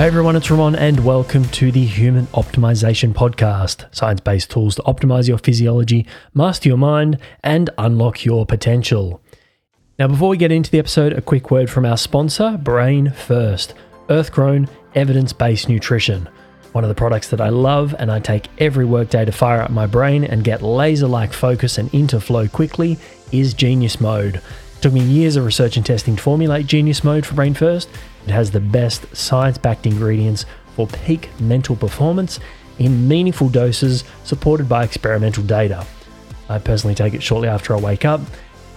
Hey everyone, it's Ramon, and welcome to the Human Optimization Podcast science based tools to optimize your physiology, master your mind, and unlock your potential. Now, before we get into the episode, a quick word from our sponsor, Brain First, earth grown, evidence based nutrition. One of the products that I love and I take every workday to fire up my brain and get laser like focus and into flow quickly is Genius Mode. It took me years of research and testing to formulate Genius Mode for Brain First. It has the best science backed ingredients for peak mental performance in meaningful doses supported by experimental data. I personally take it shortly after I wake up,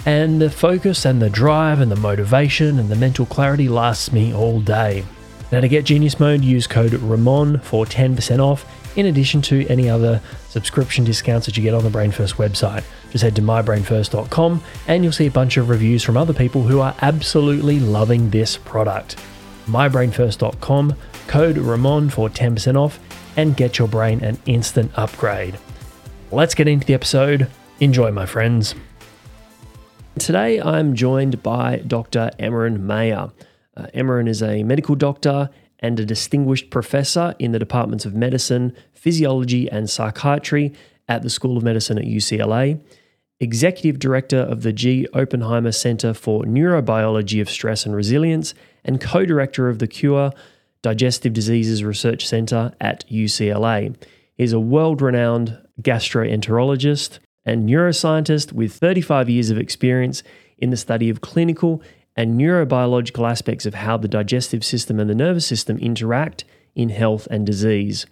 and the focus and the drive and the motivation and the mental clarity lasts me all day. Now, to get Genius Mode, use code RAMON for 10% off, in addition to any other subscription discounts that you get on the BrainFirst website. Just head to mybrainfirst.com and you'll see a bunch of reviews from other people who are absolutely loving this product. mybrainfirst.com, code RAMON for 10% off, and get your brain an instant upgrade. Let's get into the episode. Enjoy, my friends. Today, I'm joined by Dr. Emeran Mayer. Uh, Emeran is a medical doctor and a distinguished professor in the departments of medicine, physiology, and psychiatry at the School of Medicine at UCLA, executive director of the G. Oppenheimer Center for Neurobiology of Stress and Resilience, and co director of the Cure Digestive Diseases Research Center at UCLA. He's a world renowned gastroenterologist and neuroscientist with 35 years of experience in the study of clinical and neurobiological aspects of how the digestive system and the nervous system interact in health and disease.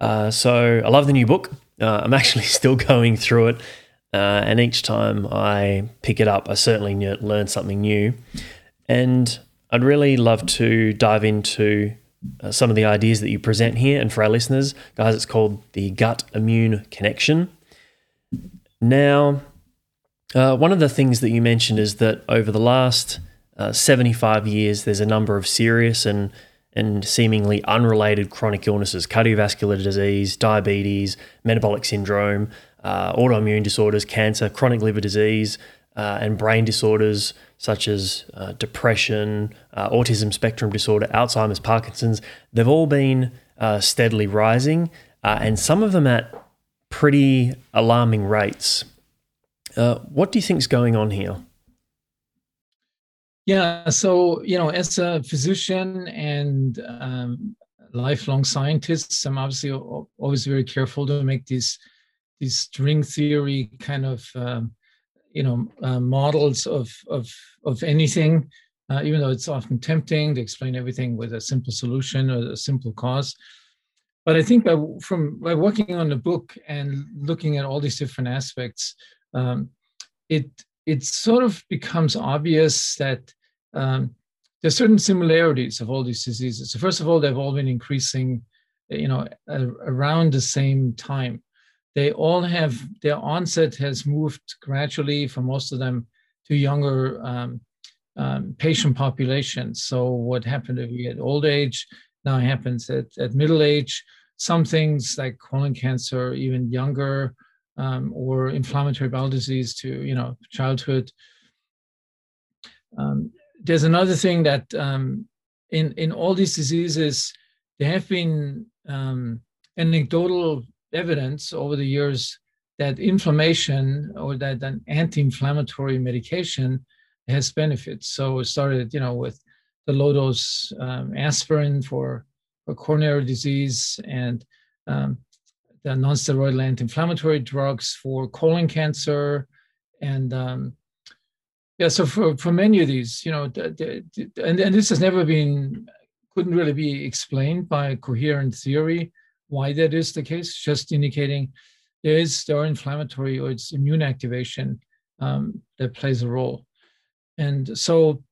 Uh, so I love the new book. Uh, I'm actually still going through it, uh, and each time I pick it up, I certainly learn something new. And I'd really love to dive into uh, some of the ideas that you present here. And for our listeners, guys, it's called the gut immune connection. Now, uh, one of the things that you mentioned is that over the last uh, 75 years, there's a number of serious and and seemingly unrelated chronic illnesses, cardiovascular disease, diabetes, metabolic syndrome, uh, autoimmune disorders, cancer, chronic liver disease, uh, and brain disorders such as uh, depression, uh, autism spectrum disorder, Alzheimer's, Parkinson's. They've all been uh, steadily rising, uh, and some of them at pretty alarming rates. Uh, what do you think is going on here? Yeah, so you know, as a physician and um, lifelong scientist, I'm obviously always very careful to make these these string theory kind of um, you know uh, models of of of anything, uh, even though it's often tempting to explain everything with a simple solution or a simple cause. But I think by, from by working on the book and looking at all these different aspects, um, it it sort of becomes obvious that um, there's certain similarities of all these diseases. So first of all, they've all been increasing, you know, around the same time. They all have their onset has moved gradually for most of them to younger um, um, patient populations. So what happened if you at old age now happens at, at middle age. Some things like colon cancer, even younger um, or inflammatory bowel disease to you know childhood. Um, there's another thing that um, in in all these diseases there have been um, anecdotal evidence over the years that inflammation or that an anti-inflammatory medication has benefits. So it started, you know, with the low dose um, aspirin for, for coronary disease and um, the nonsteroidal anti-inflammatory drugs for colon cancer, and um, yeah, so for for many of these, you know, and and this has never been couldn't really be explained by a coherent theory why that is the case. Just indicating there is there inflammatory or it's immune activation um, that plays a role, and so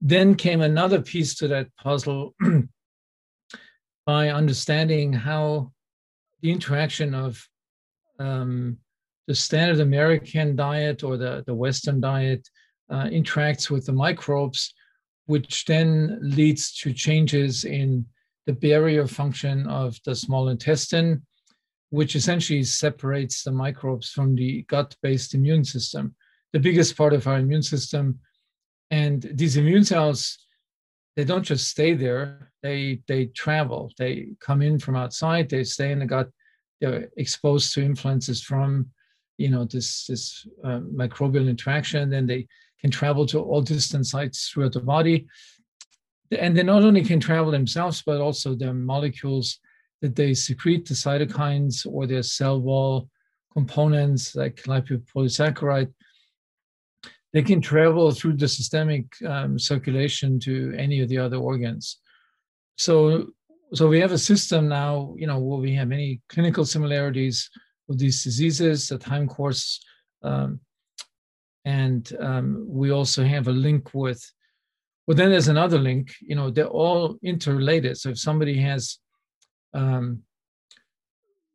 then came another piece to that puzzle by understanding how the interaction of um, the standard American diet or the, the Western diet uh, interacts with the microbes, which then leads to changes in the barrier function of the small intestine, which essentially separates the microbes from the gut based immune system, the biggest part of our immune system. And these immune cells they don't just stay there. They they travel. They come in from outside. They stay in the gut. They're exposed to influences from, you know, this this uh, microbial interaction. Then they can travel to all distant sites throughout the body. And they not only can travel themselves, but also their molecules that they secrete, the cytokines or their cell wall components like lipopolysaccharide they can travel through the systemic um, circulation to any of the other organs. So, so we have a system now, you know, where we have many clinical similarities with these diseases, the time course, um, and um, we also have a link with. Well, then there's another link. You know, they're all interrelated. So if somebody has, um,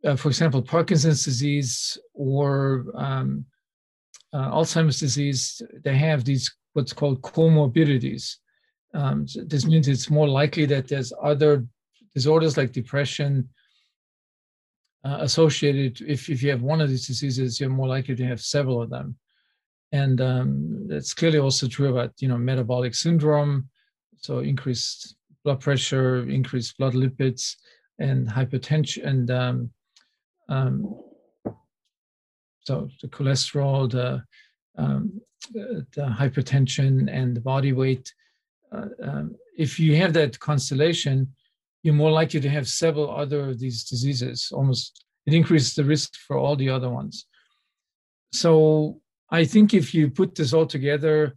uh, for example, Parkinson's disease or um, uh, Alzheimer's disease, they have these what's called comorbidities. Um, so this means it's more likely that there's other disorders like depression uh, associated. If, if you have one of these diseases, you're more likely to have several of them. And um, that's clearly also true about you know metabolic syndrome, so increased blood pressure, increased blood lipids, and hypertension, and um, um, so the cholesterol, the, um, the, the hypertension, and the body weight. Uh, um, if you have that constellation, you're more likely to have several other of these diseases. Almost, it increases the risk for all the other ones. So I think if you put this all together,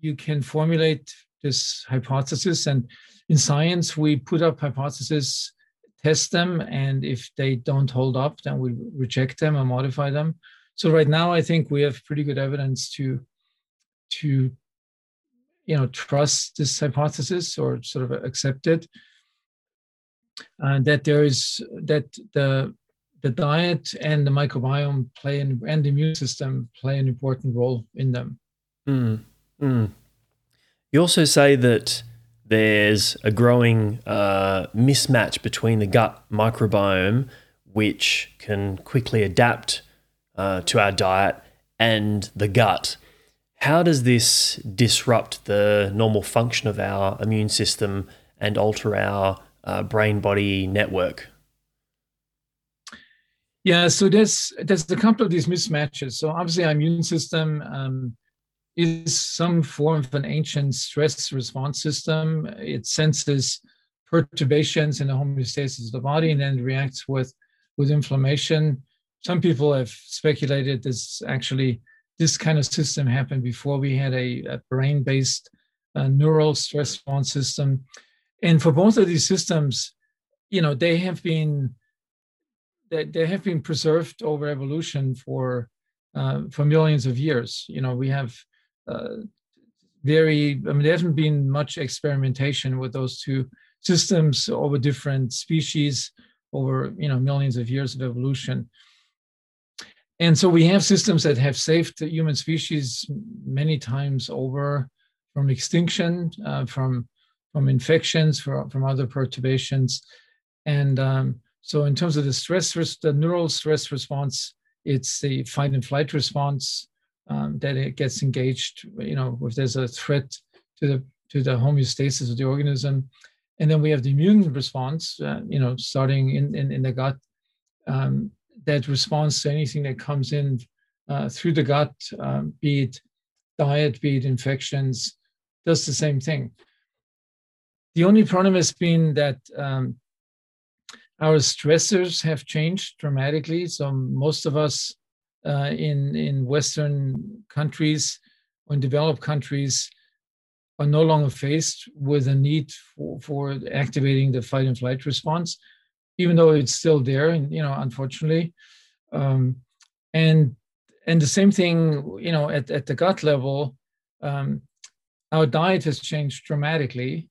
you can formulate this hypothesis. And in science, we put up hypotheses test them, and if they don't hold up, then we reject them and modify them. So right now, I think we have pretty good evidence to to you know trust this hypothesis or sort of accept it, and that there is that the the diet and the microbiome play an, and the immune system play an important role in them. Mm, mm. You also say that there's a growing uh, mismatch between the gut microbiome, which can quickly adapt uh, to our diet, and the gut. How does this disrupt the normal function of our immune system and alter our uh, brain body network? Yeah, so there's there's a couple of these mismatches. So obviously, our immune system um, is some form of an ancient stress response system. It senses perturbations in the homeostasis of the body and then reacts with, with inflammation. Some people have speculated this actually this kind of system happened before we had a, a brain-based uh, neural stress response system. And for both of these systems, you know, they have been they, they have been preserved over evolution for uh, for millions of years. You know, we have uh, very, I mean, there hasn't been much experimentation with those two systems over different species over, you know, millions of years of evolution. And so we have systems that have saved the human species many times over from extinction, uh, from from infections, from, from other perturbations. And um, so in terms of the stress, the neural stress response, it's the fight and flight response um, that it gets engaged. You know, if there's a threat to the to the homeostasis of the organism, and then we have the immune response. Uh, you know, starting in in, in the gut, um, that responds to anything that comes in uh, through the gut, um, be it diet, be it infections, does the same thing. The only problem has been that um, our stressors have changed dramatically. So most of us uh, in in Western countries or in developed countries are no longer faced with a need for, for activating the fight and flight response, even though it's still there, and you know, unfortunately. Um, and and the same thing, you know, at, at the gut level, um, our diet has changed dramatically,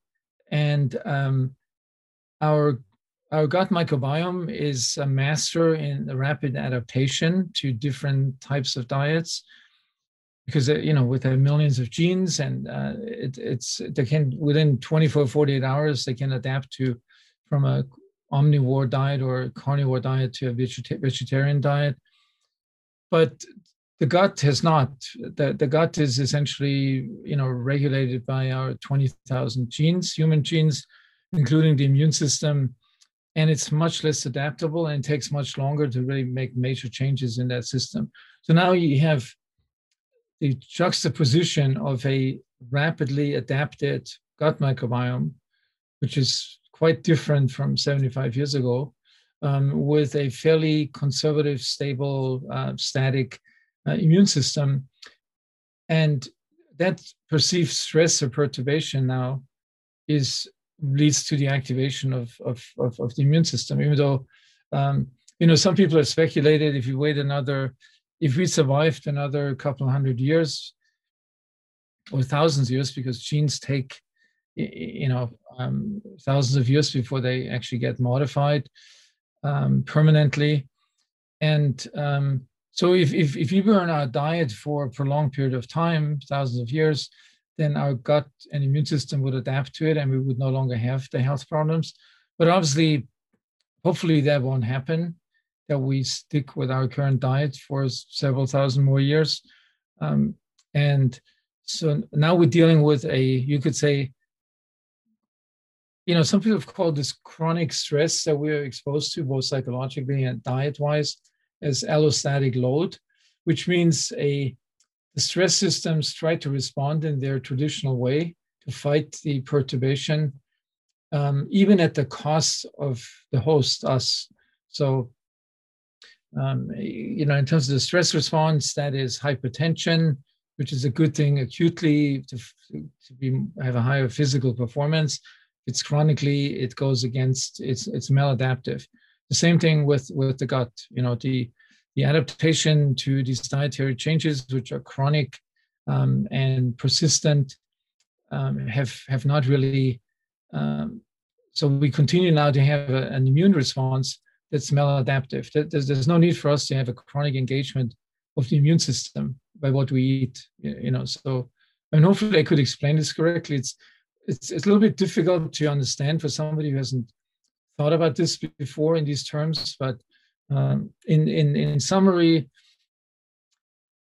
and um, our our gut microbiome is a master in rapid adaptation to different types of diets because uh, you know with the millions of genes and uh, it, it's they can within 24 48 hours they can adapt to from a omnivore diet or carnivore diet to a vegetarian diet but the gut has not. The, the gut is essentially, you know, regulated by our 20,000 genes, human genes, including the immune system. And it's much less adaptable and it takes much longer to really make major changes in that system. So now you have the juxtaposition of a rapidly adapted gut microbiome, which is quite different from 75 years ago, um, with a fairly conservative, stable, uh, static uh, immune system. And that perceived stress or perturbation now is leads to the activation of, of, of, of the immune system, even though, um, you know, some people have speculated if you wait another, if we survived another couple hundred years or thousands of years, because genes take, you know, um, thousands of years before they actually get modified um, permanently. And um, so if, if, if we were on our diet for a prolonged period of time, thousands of years, then our gut and immune system would adapt to it and we would no longer have the health problems. But obviously, hopefully that won't happen, that we stick with our current diet for several thousand more years. Um, and so now we're dealing with a, you could say, you know, some people have called this chronic stress that we're exposed to, both psychologically and diet wise as allostatic load, which means a the stress systems try to respond in their traditional way to fight the perturbation, um, even at the cost of the host, us. So, um, you know, in terms of the stress response, that is hypertension, which is a good thing acutely to, to be have a higher physical performance. It's chronically, it goes against it's it's maladaptive. The same thing with with the gut. You know, the the adaptation to these dietary changes, which are chronic um, and persistent, um, have have not really. Um, so we continue now to have a, an immune response that's maladaptive. There's, there's no need for us to have a chronic engagement of the immune system by what we eat. You know, so mean, hopefully I could explain this correctly. It's it's it's a little bit difficult to understand for somebody who hasn't thought about this before in these terms, but um, in, in, in summary,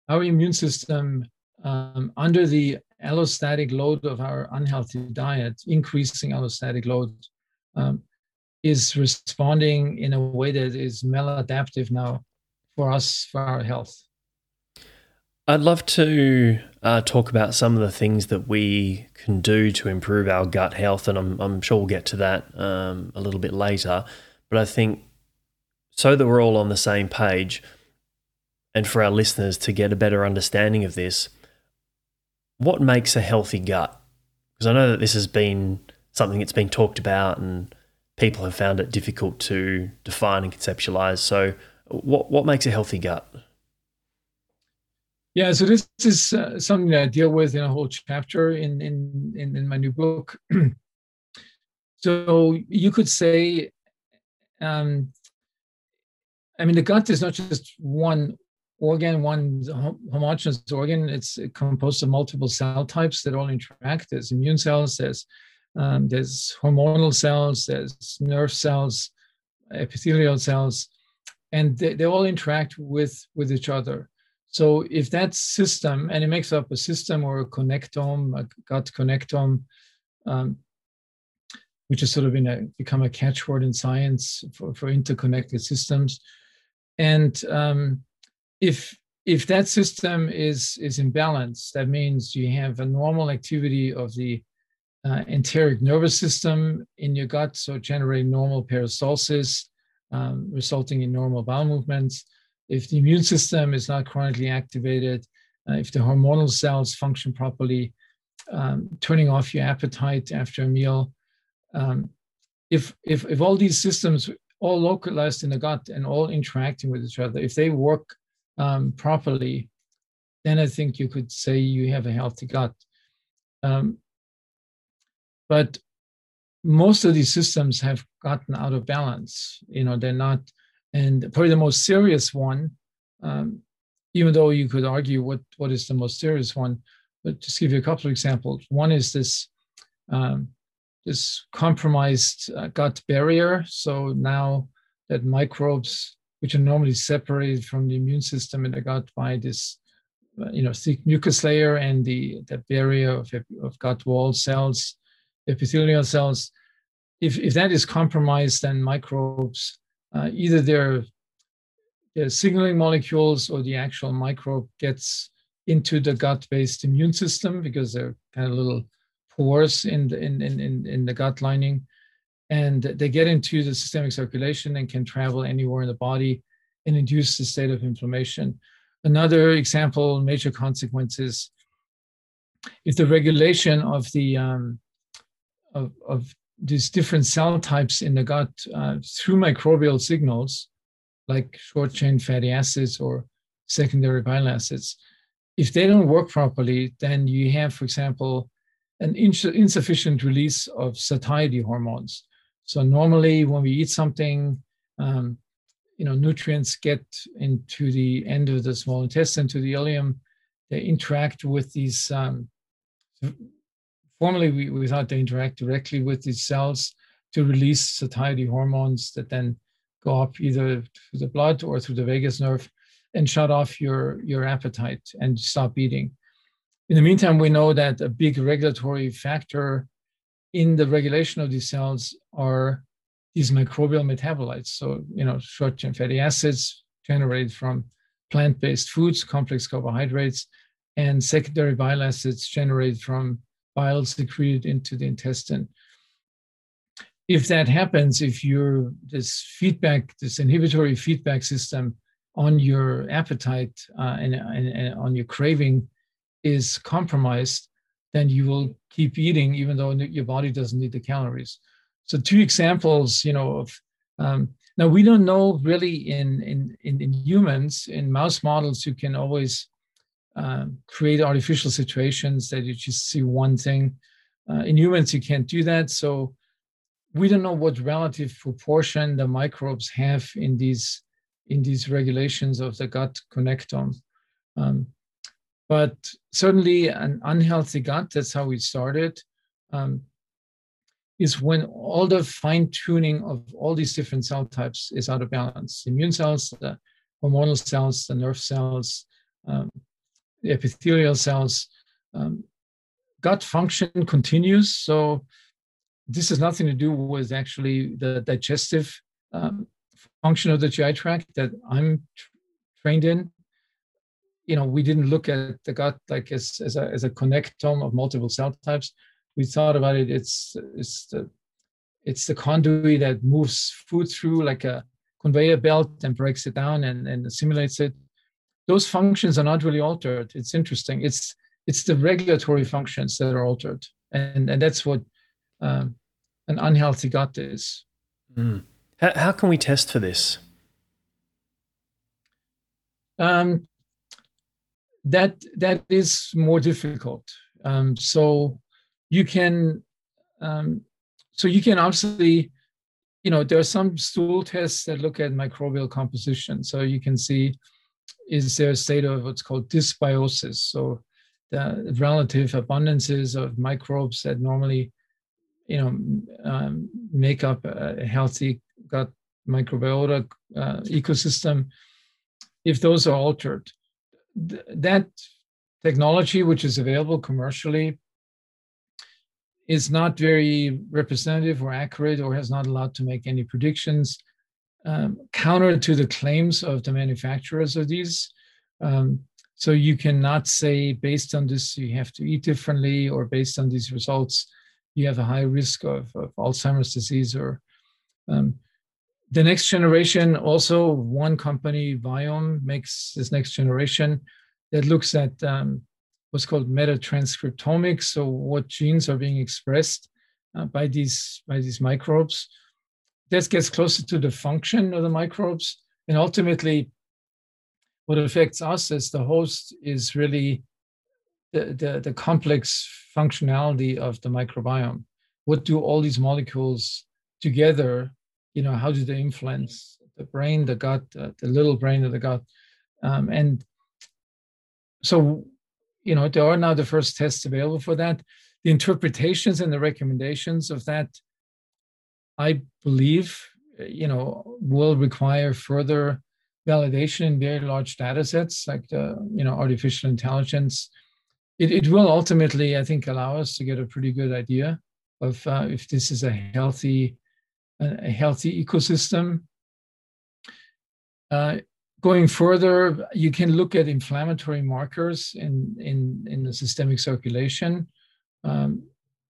our immune system, um, under the allostatic load of our unhealthy diet, increasing allostatic load, um, is responding in a way that is maladaptive now for us, for our health. I'd love to uh, talk about some of the things that we can do to improve our gut health, and I'm, I'm sure we'll get to that um, a little bit later. But I think so that we're all on the same page, and for our listeners to get a better understanding of this, what makes a healthy gut? Because I know that this has been something that's been talked about, and people have found it difficult to define and conceptualize. So, what what makes a healthy gut? Yeah, so this is uh, something that I deal with in a whole chapter in in in, in my new book. so you could say, um, I mean, the gut is not just one organ, one homogeneous organ. It's composed of multiple cell types that all interact. There's immune cells. There's um, there's hormonal cells. There's nerve cells, epithelial cells, and they, they all interact with with each other. So if that system, and it makes up a system or a connectome, a gut connectome, um, which has sort of a, become a catchword in science for, for interconnected systems. And um, if if that system is is in balance, that means you have a normal activity of the uh, enteric nervous system in your gut, so generating normal peristalsis, um, resulting in normal bowel movements. If the immune system is not chronically activated, uh, if the hormonal cells function properly, um, turning off your appetite after a meal, um, if, if, if all these systems all localized in the gut and all interacting with each other, if they work um, properly, then I think you could say you have a healthy gut. Um, but most of these systems have gotten out of balance. You know, they're not and probably the most serious one, um, even though you could argue what, what is the most serious one, but just give you a couple of examples. One is this um, this compromised uh, gut barrier. So now that microbes, which are normally separated from the immune system in the gut by this you know, thick mucus layer and the, the barrier of, of gut wall cells, epithelial cells. If, if that is compromised, then microbes, uh, either they're, they're signaling molecules or the actual microbe gets into the gut-based immune system because they're kind of little pores in the, in, in, in the gut lining. And they get into the systemic circulation and can travel anywhere in the body and induce the state of inflammation. Another example, major consequences, if the regulation of the um, of, of these different cell types in the gut uh, through microbial signals, like short chain fatty acids or secondary bile acids, if they don't work properly, then you have, for example, an ins- insufficient release of satiety hormones. So normally, when we eat something, um, you know, nutrients get into the end of the small intestine to the ileum. They interact with these. Um, formerly, we, we thought they interact directly with these cells to release satiety hormones that then go up either through the blood or through the vagus nerve and shut off your your appetite and stop eating. In the meantime, we know that a big regulatory factor in the regulation of these cells are these microbial metabolites. So, you know, short chain fatty acids generated from plant based foods, complex carbohydrates, and secondary bile acids generated from bile secreted into the intestine. If that happens, if your this feedback, this inhibitory feedback system on your appetite uh, and, and, and on your craving is compromised, then you will keep eating even though your body doesn't need the calories. So two examples, you know, of um, now we don't know really in, in in in humans in mouse models you can always um, create artificial situations that you just see one thing. Uh, in humans you can't do that, so we don't know what relative proportion the microbes have in these in these regulations of the gut connectome. Um, but certainly an unhealthy gut, that's how we started. Um, is when all the fine tuning of all these different cell types is out of balance. Immune cells, the hormonal cells, the nerve cells, um, the epithelial cells. Um, gut function continues. So this has nothing to do with actually the digestive um, function of the GI tract that I'm trained in. You know, we didn't look at the gut like as, as, a, as a connectome of multiple cell types. We thought about it it's it's the it's the conduit that moves food through like a conveyor belt and breaks it down and, and assimilates it. Those functions are not really altered. It's interesting. It's it's the regulatory functions that are altered. And and that's what um, an unhealthy gut is. Mm. how, how can we test for this? Um, that that is more difficult. Um, so you can um, so you can obviously you know there are some stool tests that look at microbial composition. So you can see is there a state of what's called dysbiosis? So the relative abundances of microbes that normally you know um, make up a healthy gut microbiota uh, ecosystem if those are altered th- that technology which is available commercially is not very representative or accurate or has not allowed to make any predictions um, counter to the claims of the manufacturers of these. Um, so you cannot say based on this you have to eat differently or based on these results you have a high risk of, of Alzheimer's disease or um, the next generation also one company Viome makes this next generation that looks at um, what's called metatranscriptomics, so what genes are being expressed uh, by these by these microbes. This gets closer to the function of the microbes, and ultimately, what affects us as the host is really the, the, the complex functionality of the microbiome. What do all these molecules together? You know, how do they influence the brain, the gut, uh, the little brain of the gut, um, and so you know, there are now the first tests available for that. The interpretations and the recommendations of that, I believe, you know, will require further validation in very large data sets like the you know artificial intelligence it, it will ultimately i think allow us to get a pretty good idea of uh, if this is a healthy a healthy ecosystem uh, going further you can look at inflammatory markers in in in the systemic circulation um,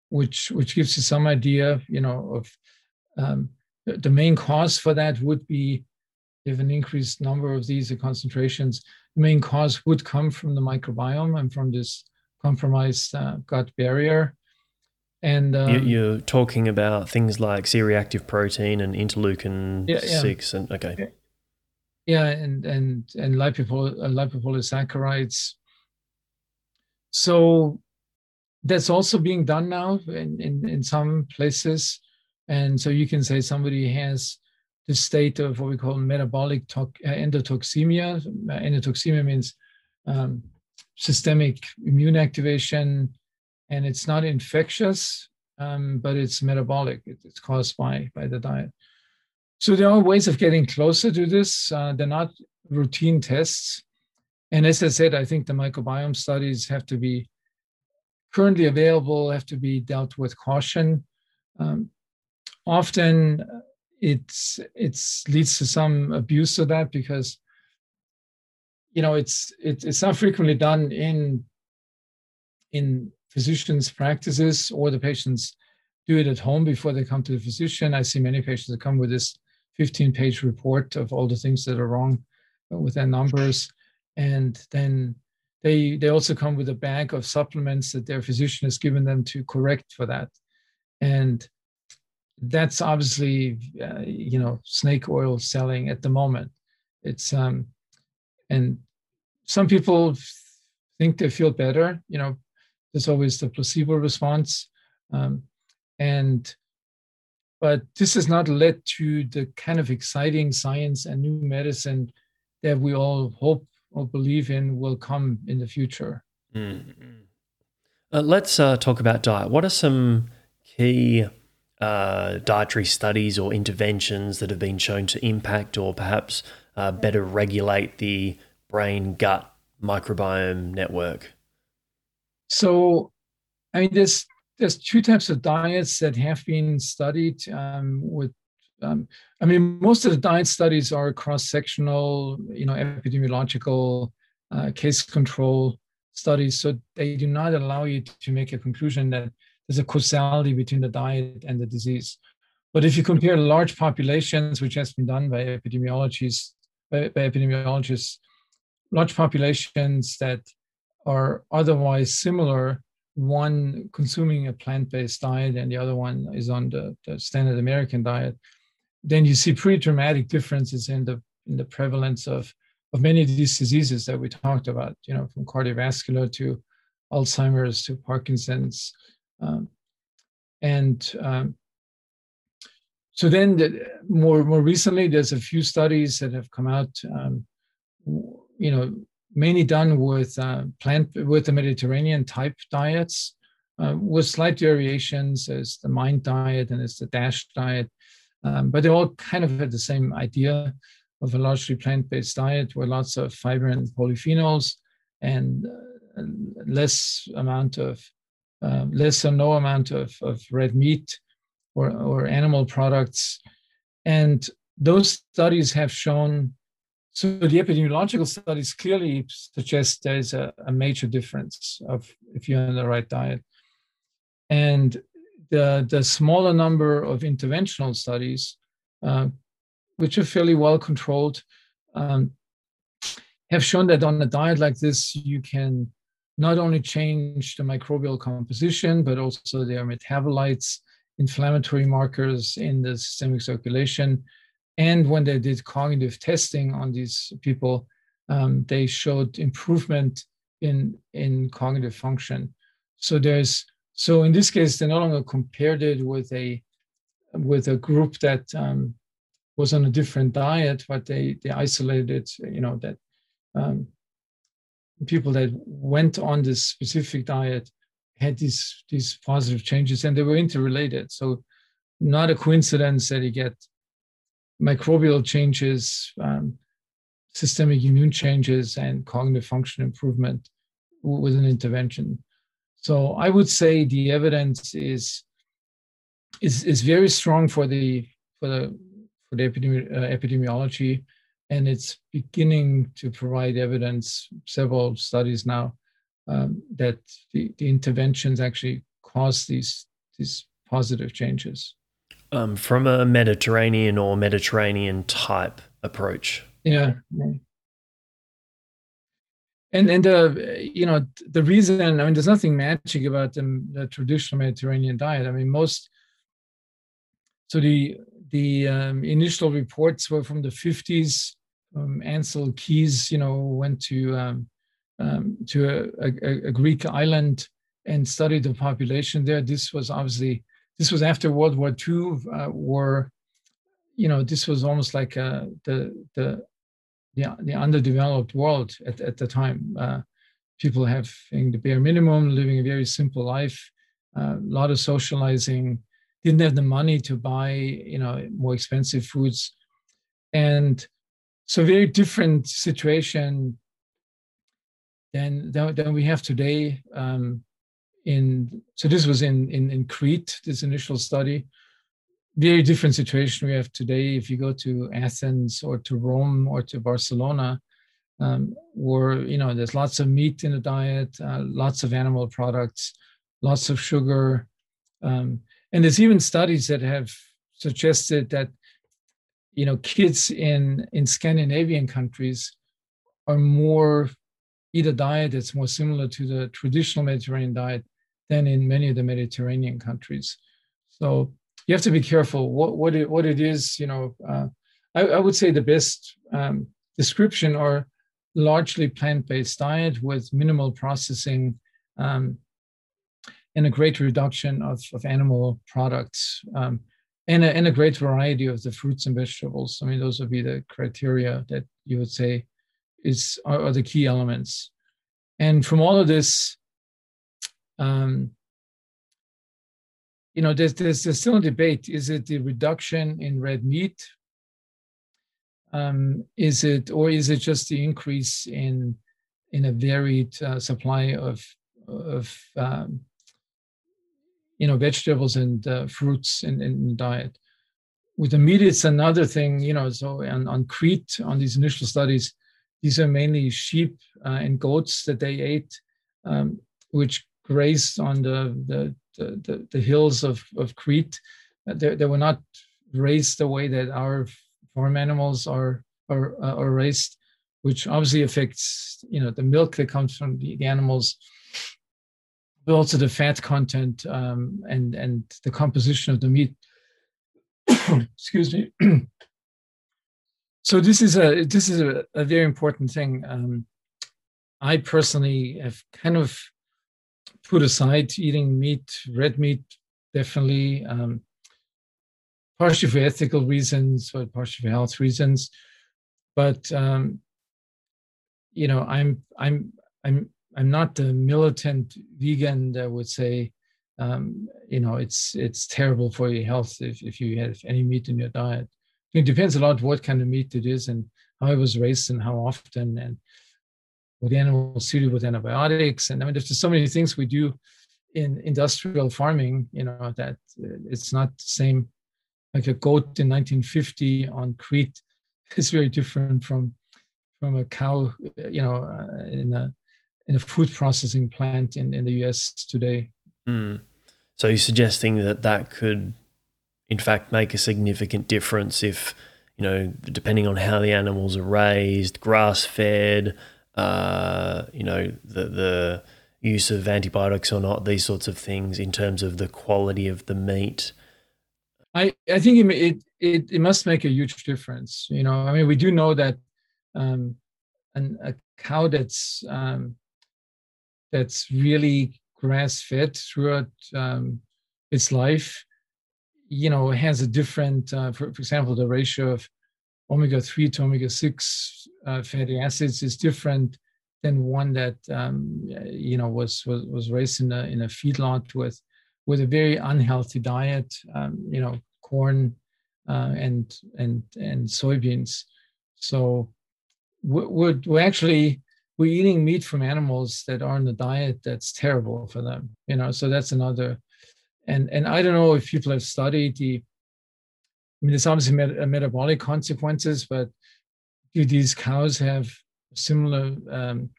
which which gives you some idea you know of um, the main cause for that would be if an increased number of these concentrations, the main cause would come from the microbiome and from this compromised uh, gut barrier. And um, you're talking about things like C-reactive protein and interleukin yeah, yeah. six, and okay, yeah, and and and lipopol- uh, lipopolysaccharides. So that's also being done now in, in, in some places. And so you can say somebody has the state of what we call metabolic to- uh, endotoxemia. Uh, endotoxemia means um, systemic immune activation, and it's not infectious, um, but it's metabolic. It's caused by, by the diet. So there are ways of getting closer to this. Uh, they're not routine tests. And as I said, I think the microbiome studies have to be currently available, have to be dealt with caution. Um, often it's it's leads to some abuse of that because you know it's it, it's not frequently done in in physicians practices or the patients do it at home before they come to the physician. I see many patients that come with this 15 page report of all the things that are wrong with their numbers. And then they they also come with a bag of supplements that their physician has given them to correct for that. And that's obviously uh, you know snake oil selling at the moment. It's um and some people think they feel better you know there's always the placebo response um, and but this has not led to the kind of exciting science and new medicine that we all hope or believe in will come in the future mm-hmm. uh, let's uh, talk about diet what are some key uh, dietary studies or interventions that have been shown to impact or perhaps uh, better regulate the brain gut microbiome network? So, I mean, there's there's two types of diets that have been studied um, with. Um, I mean, most of the diet studies are cross-sectional, you know, epidemiological uh, case control studies, so they do not allow you to make a conclusion that there's a causality between the diet and the disease. But if you compare large populations, which has been done by epidemiologists, by, by epidemiologists, large populations that are otherwise similar, one consuming a plant-based diet and the other one is on the, the standard American diet, then you see pretty dramatic differences in the in the prevalence of of many of these diseases that we talked about, you know, from cardiovascular to Alzheimer's to Parkinson's, um, and um, so then the, more more recently, there's a few studies that have come out, um, you know, mainly done with uh, plant with the Mediterranean type diets, uh, with slight variations as the MIND diet and as the DASH diet, um, but they all kind of had the same idea of a largely plant-based diet with lots of fiber and polyphenols and uh, less amount of uh, less or no amount of, of red meat or, or animal products. And those studies have shown, so the epidemiological studies clearly suggest there's a, a major difference of if you're on the right diet. And the, the smaller number of interventional studies, uh, which are fairly well controlled, um, have shown that on a diet like this, you can not only change the microbial composition, but also their metabolites, inflammatory markers in the systemic circulation. And when they did cognitive testing on these people, um, they showed improvement in, in cognitive function. So there's so in this case, they no longer compared it with a with a group that um, was on a different diet, but they they isolated, you know, that um, people that went on this specific diet had these these positive changes and they were interrelated so not a coincidence that you get microbial changes um, systemic immune changes and cognitive function improvement with an intervention. So I would say the evidence is is is very strong for the for the for the epidemi- uh, epidemiology, and it's beginning to provide evidence. Several studies now um, that the, the interventions actually cause these these positive changes. Um, from a Mediterranean or Mediterranean type approach. Yeah. And and uh, you know the reason I mean there's nothing magic about the, the traditional Mediterranean diet. I mean most so the the um, initial reports were from the 50s. Um, Ancel Keys, you know, went to um, um, to a, a, a, Greek island and studied the population there. This was obviously this was after World War II, uh, where you know this was almost like uh, the the the, the underdeveloped world at, at the time. Uh, people having the bare minimum, living a very simple life, uh, a lot of socializing, didn't have the money to buy, you know, more expensive foods. And so very different situation than, than, than we have today. Um, in so this was in, in in Crete, this initial study very different situation we have today. If you go to Athens or to Rome or to Barcelona, um, where you know there's lots of meat in the diet, uh, lots of animal products, lots of sugar, um, and there's even studies that have suggested that you know kids in in Scandinavian countries are more eat a diet that's more similar to the traditional Mediterranean diet than in many of the Mediterranean countries. So you have to be careful what what it, what it is. You know, uh, I, I, would say the best um, description are largely plant-based diet with minimal processing um, and a great reduction of, of animal products um, and, a, and a great variety of the fruits and vegetables. I mean, those would be the criteria that you would say is are, are the key elements. And from all of this, um, you know, there's, there's, there's still a debate. Is it the reduction in red meat? Um, is it, or is it just the increase in in a varied uh, supply of of um, you know vegetables and uh, fruits in, in diet? With the meat, it's another thing. You know, so on, on Crete, on these initial studies, these are mainly sheep uh, and goats that they ate, um, which grazed on the, the the, the, the hills of, of Crete. Uh, they, they were not raised the way that our farm animals are, are, uh, are raised, which obviously affects, you know, the milk that comes from the, the animals, but also the fat content um, and, and the composition of the meat. Excuse me. so this is a this is a, a very important thing. Um, I personally have kind of put aside eating meat, red meat, definitely, um, partially for ethical reasons, but partially for health reasons. But um, you know, I'm I'm I'm I'm not a militant vegan that would say, um, you know, it's it's terrible for your health if, if you have any meat in your diet. It depends a lot what kind of meat it is and how it was raised and how often and with animals treated with antibiotics. And I mean, there's just so many things we do in industrial farming, you know, that it's not the same. Like a goat in 1950 on Crete is very different from from a cow, you know, uh, in a in a food processing plant in, in the US today. Mm. So you're suggesting that that could, in fact, make a significant difference if, you know, depending on how the animals are raised, grass fed, uh, you know, the the use of antibiotics or not, these sorts of things in terms of the quality of the meat? I, I think it, it, it must make a huge difference. You know, I mean, we do know that um, an, a cow that's um, that's really grass fed throughout um, its life, you know, has a different, uh, for, for example, the ratio of omega 3 to omega 6 uh, fatty acids is different than one that um, you know was, was was raised in a in a feedlot with with a very unhealthy diet um, you know corn uh, and and and soybeans. So we're, we're actually we're eating meat from animals that are on the diet that's terrible for them you know so that's another and and i don't know if people have studied the mean there's obviously met, uh, metabolic consequences but do these cows have similar um,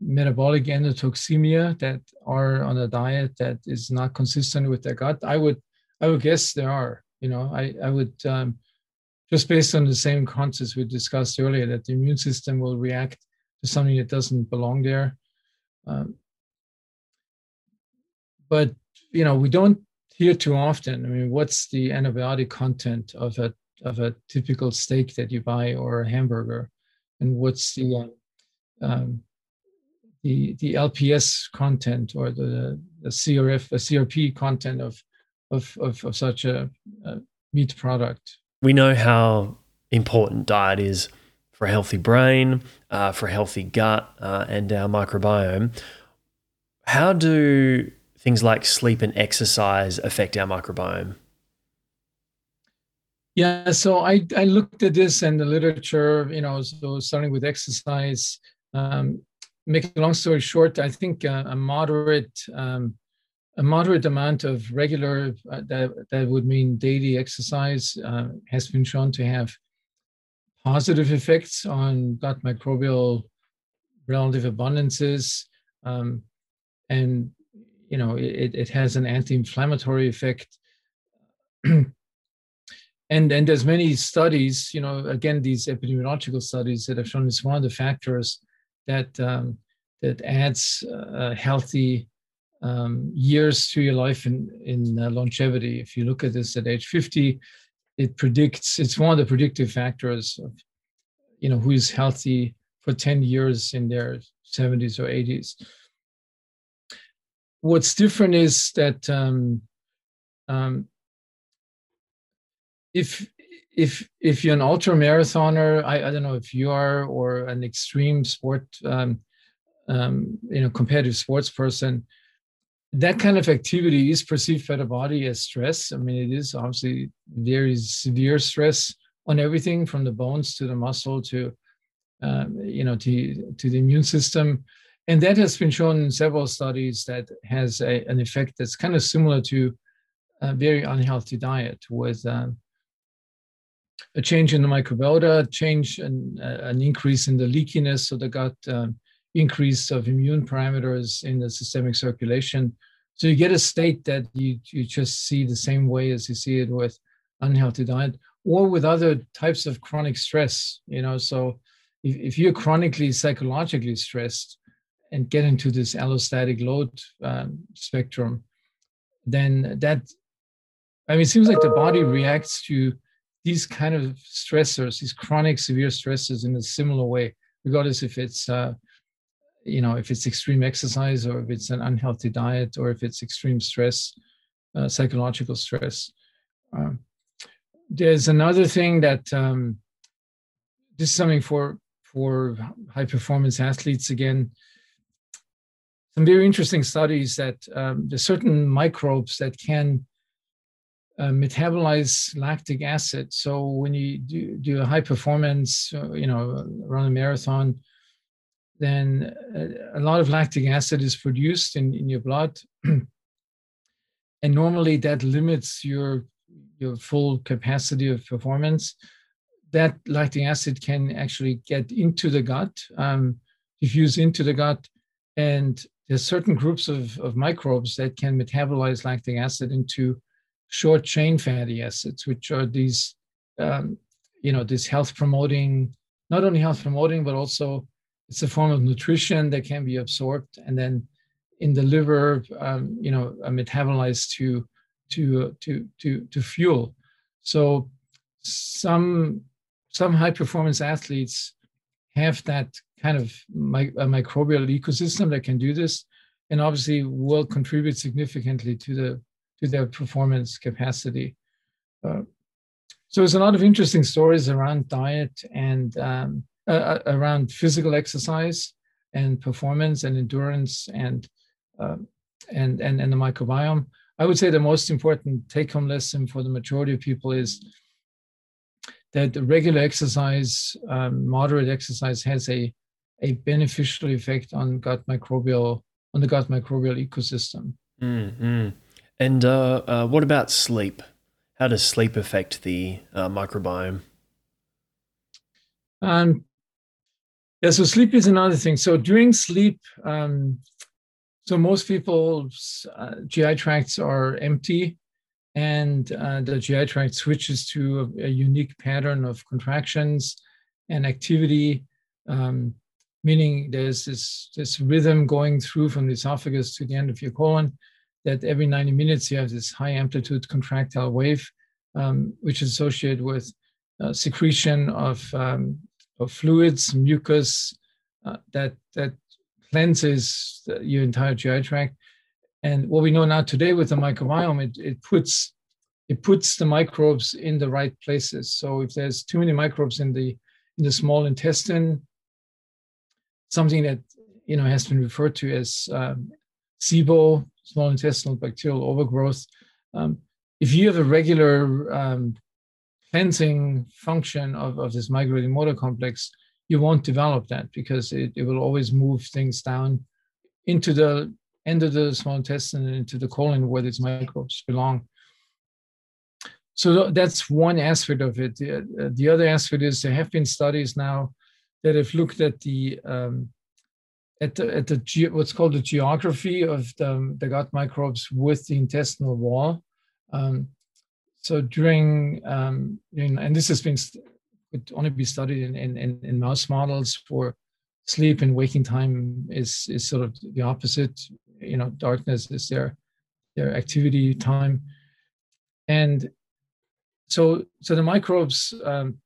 metabolic endotoxemia that are on a diet that is not consistent with their gut? I would i would guess there are you know? I i would um, just based on the same concepts we discussed earlier that the immune system will react to something that doesn't belong there. Um, but you know we don't hear too often i mean what's the antibiotic content of a of a typical steak that you buy or a hamburger and what's the uh, um, the the LPS content or the, the CRF, the CRP content of of of, of such a, a, meat product. We know how important diet is for a healthy brain, uh, for a healthy gut, uh, and our microbiome. How do things like sleep and exercise affect our microbiome? Yeah, so I, I looked at this and the literature, you know, so starting with exercise, um, make a long story short, I think uh, a moderate um, a moderate amount of regular uh, that that would mean daily exercise uh, has been shown to have positive effects on gut microbial relative abundances, um, and you know it, it has an anti-inflammatory effect. and and there's many studies, you know, again these epidemiological studies that have shown it's one of the factors that um, that adds uh, healthy um, years to your life in in uh, longevity. If you look at this at age 50, it predicts it's one of the predictive factors of you know who is healthy for 10 years in their 70s or 80s. What's different is that um, um, if if if you're an ultra marathoner, I, I don't know if you are, or an extreme sport, um, um, you know, competitive sports person, that kind of activity is perceived by the body as stress. I mean, it is obviously very severe stress on everything from the bones to the muscle to, um, you know, to to the immune system, and that has been shown in several studies that has a, an effect that's kind of similar to a very unhealthy diet with. Um, a change in the microbiota, change and uh, an increase in the leakiness of the gut, um, increase of immune parameters in the systemic circulation. So you get a state that you, you just see the same way as you see it with unhealthy diet or with other types of chronic stress. You know, so if, if you're chronically psychologically stressed and get into this allostatic load um, spectrum, then that, I mean, it seems like the body reacts to these kind of stressors, these chronic severe stressors in a similar way, regardless if it's uh, you know if it's extreme exercise or if it's an unhealthy diet or if it's extreme stress, uh, psychological stress. Um, there's another thing that um, this is something for for high performance athletes again. Some very interesting studies that um, there's certain microbes that can uh, metabolize lactic acid. So when you do, do a high performance, uh, you know, run a marathon, then a, a, lot of lactic acid is produced in, in your blood. and normally that limits your, your full capacity of performance. That lactic acid can actually get into the gut, um, diffuse into the gut, and there's certain groups of, of microbes that can metabolize lactic acid into short chain fatty acids, which are these, um, you know, this health promoting, not only health promoting, but also it's a form of nutrition that can be absorbed and then in the liver, um, you know, metabolized to to to to to fuel. So some some high performance athletes have that kind of mi- microbial ecosystem that can do this, and obviously will contribute significantly to the to their performance capacity. Uh, so there's a lot of interesting stories around diet and um, uh, around physical exercise and performance and endurance and uh, and and and the microbiome. I would say the most important take-home lesson for the majority of people is that regular exercise, um, moderate exercise, has a a beneficial effect on gut microbial on the gut microbial ecosystem. Mm-hmm. And uh, uh, what about sleep? How does sleep affect the uh, microbiome? Um, yeah, so sleep is another thing. So during sleep, um, so most people's uh, GI tracts are empty, and uh, the GI tract switches to a, a, unique pattern of contractions and activity, um, meaning there's this, this rhythm going through from the esophagus to the end of your colon that every 90 minutes you have this high amplitude contractile wave, um, which is associated with uh, secretion of, um, of fluids, mucus, uh, that, that cleanses the, your entire GI tract. And what we know now today with the microbiome, it, it puts it puts the microbes in the right places. So if there's too many microbes in the in the small intestine, something that you know has been referred to as um, SIBO, small intestinal bacterial overgrowth. Um, if you have a regular um, cleansing function of, of this migrating motor complex, you won't develop that because it, it will always move things down into the end of the small intestine and into the colon where these microbes belong. So that's one aspect of it. The, the other aspect is there have been studies now that have looked at the um, at the, at the ge- what's called the geography of the, the gut microbes with the intestinal wall. Um, so during, um, and this has been could only be studied in, in, in, mouse models for sleep and waking time is is sort of the opposite. You know, darkness is their their activity time, and so so the microbes um,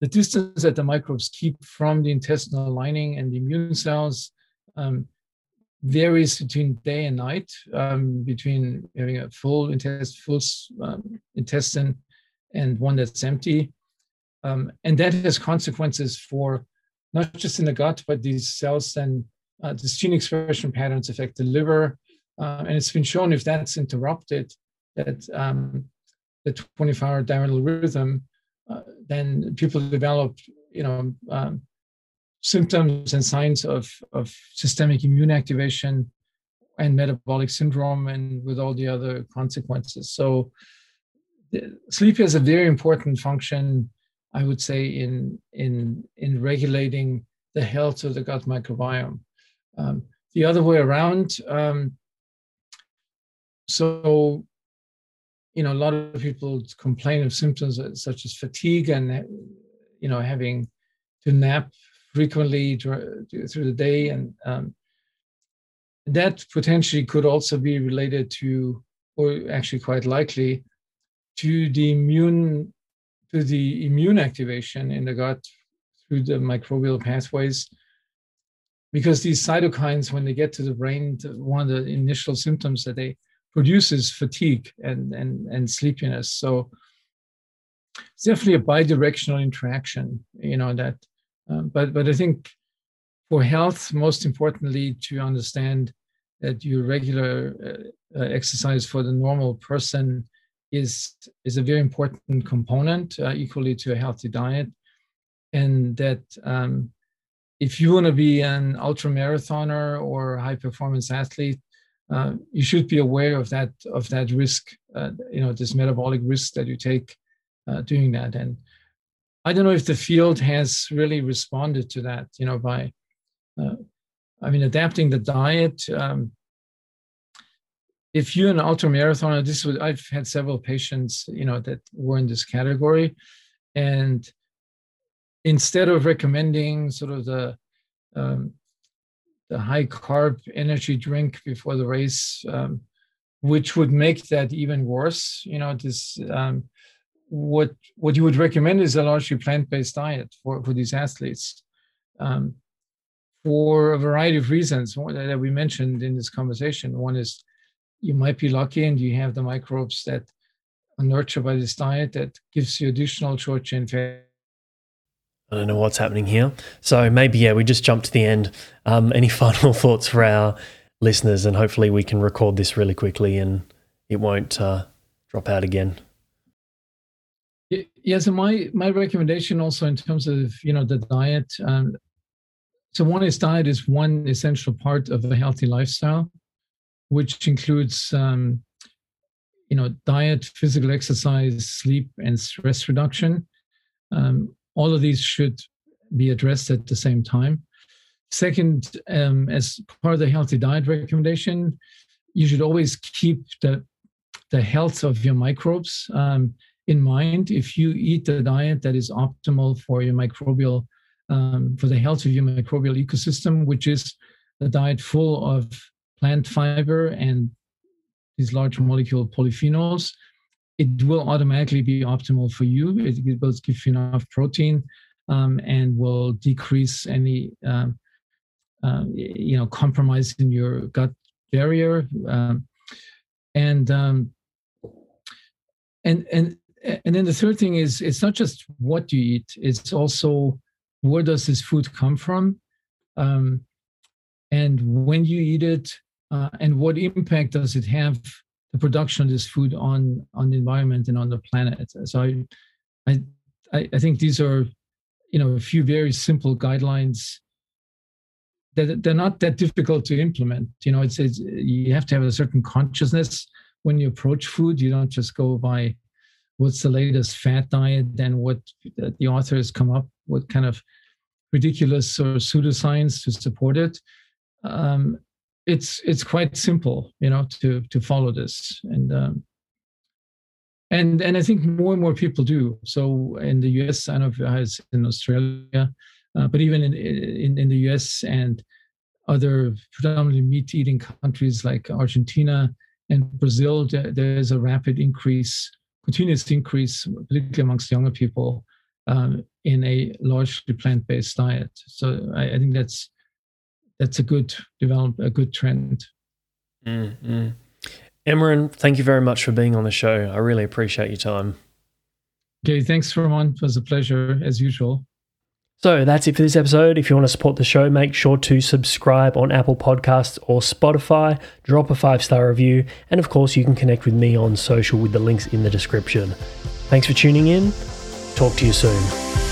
the distance that the microbes keep from the intestinal lining and the immune cells um, varies between day and night, um, between having a full, intest- full um, intestine and one that's empty. Um, and that has consequences for not just in the gut, but these cells then, uh, these gene expression patterns affect the liver. Uh, and it's been shown if that's interrupted, that um, the 24 hour diurnal rhythm uh, then people develop, you know, um, symptoms and signs of, of systemic immune activation and metabolic syndrome and with all the other consequences. So sleep has a very important function, I would say, in, in, in regulating the health of the gut microbiome. Um, the other way around, um, so you know, a lot of people complain of symptoms such as fatigue and, you know, having to nap frequently through the day. And um, that potentially could also be related to, or actually quite likely, to the immune to the immune activation in the gut through the microbial pathways because these cytokines when they get to the brain one of the initial symptoms that they produces fatigue and, and, and sleepiness. So it's definitely a bidirectional interaction, you know, that, um, but, but I think for health, most importantly, to understand that your regular uh, uh, exercise for the normal person is, is a very important component, uh, equally to a healthy diet. And that um, if you want to be an ultra marathoner or high performance athlete, uh, you should be aware of that of that risk, uh, you know, this metabolic risk that you take uh, doing that. And I don't know if the field has really responded to that, you know, by, uh, I mean, adapting the diet. Um, if you're an ultra marathoner, this was I've had several patients, you know, that were in this category, and instead of recommending sort of the um, the high carb energy drink before the race, um, which would make that even worse. You know, this um, what what you would recommend is a largely plant-based diet for for these athletes, um, for a variety of reasons that we mentioned in this conversation. One is you might be lucky and you have the microbes that are nurtured by this diet that gives you additional short chain fat I don't know what's happening here. So maybe, yeah, we just jumped to the end. Um, any final thoughts for our listeners? And hopefully we can record this really quickly and it won't uh, drop out again. Yeah, so my my recommendation also in terms of you know the diet. Um, so one is diet is one essential part of a healthy lifestyle, which includes um, you know diet, physical exercise, sleep, and stress reduction. Um, all of these should be addressed at the same time. Second, um, as part of the healthy diet recommendation, you should always keep the the health of your microbes um, in mind. If you eat a diet that is optimal for your microbial, um, for the health of your microbial ecosystem, which is a diet full of plant fiber and these large molecule polyphenols, it will automatically be optimal for you. It, will give you enough protein um, and will decrease any, um, uh, you know, compromise in your gut barrier. Um, and um, and and and then the third thing is it's not just what you eat; it's also where does this food come from, um, and when you eat it, uh, and what impact does it have the production of this food on on the environment and on the planet. So I I, I think these are you know a few very simple guidelines that they're not that difficult to implement. You know, it's, it's you have to have a certain consciousness when you approach food. You don't just go by what's the latest fat diet and what the authors come up with kind of ridiculous or pseudoscience to support it. Um, it's it's quite simple, you know, to to follow this, and um, and and I think more and more people do. So in the U.S., I know if it's in Australia, uh, but even in, in in the U.S. and other predominantly meat-eating countries like Argentina and Brazil, there's a rapid increase, continuous increase, particularly amongst younger people, um, in a largely plant-based diet. So I, I think that's that's a good develop a good trend. Mm-hmm. Thank you very much for being on the show. I really appreciate your time. Okay, thanks, Ramon. It was a pleasure as usual. So that's it for this episode. If you want to support the show, make sure to subscribe on Apple Podcasts or Spotify, drop a five star review, and of course, you can connect with me on social with the links in the description. Thanks for tuning in. Talk to you soon.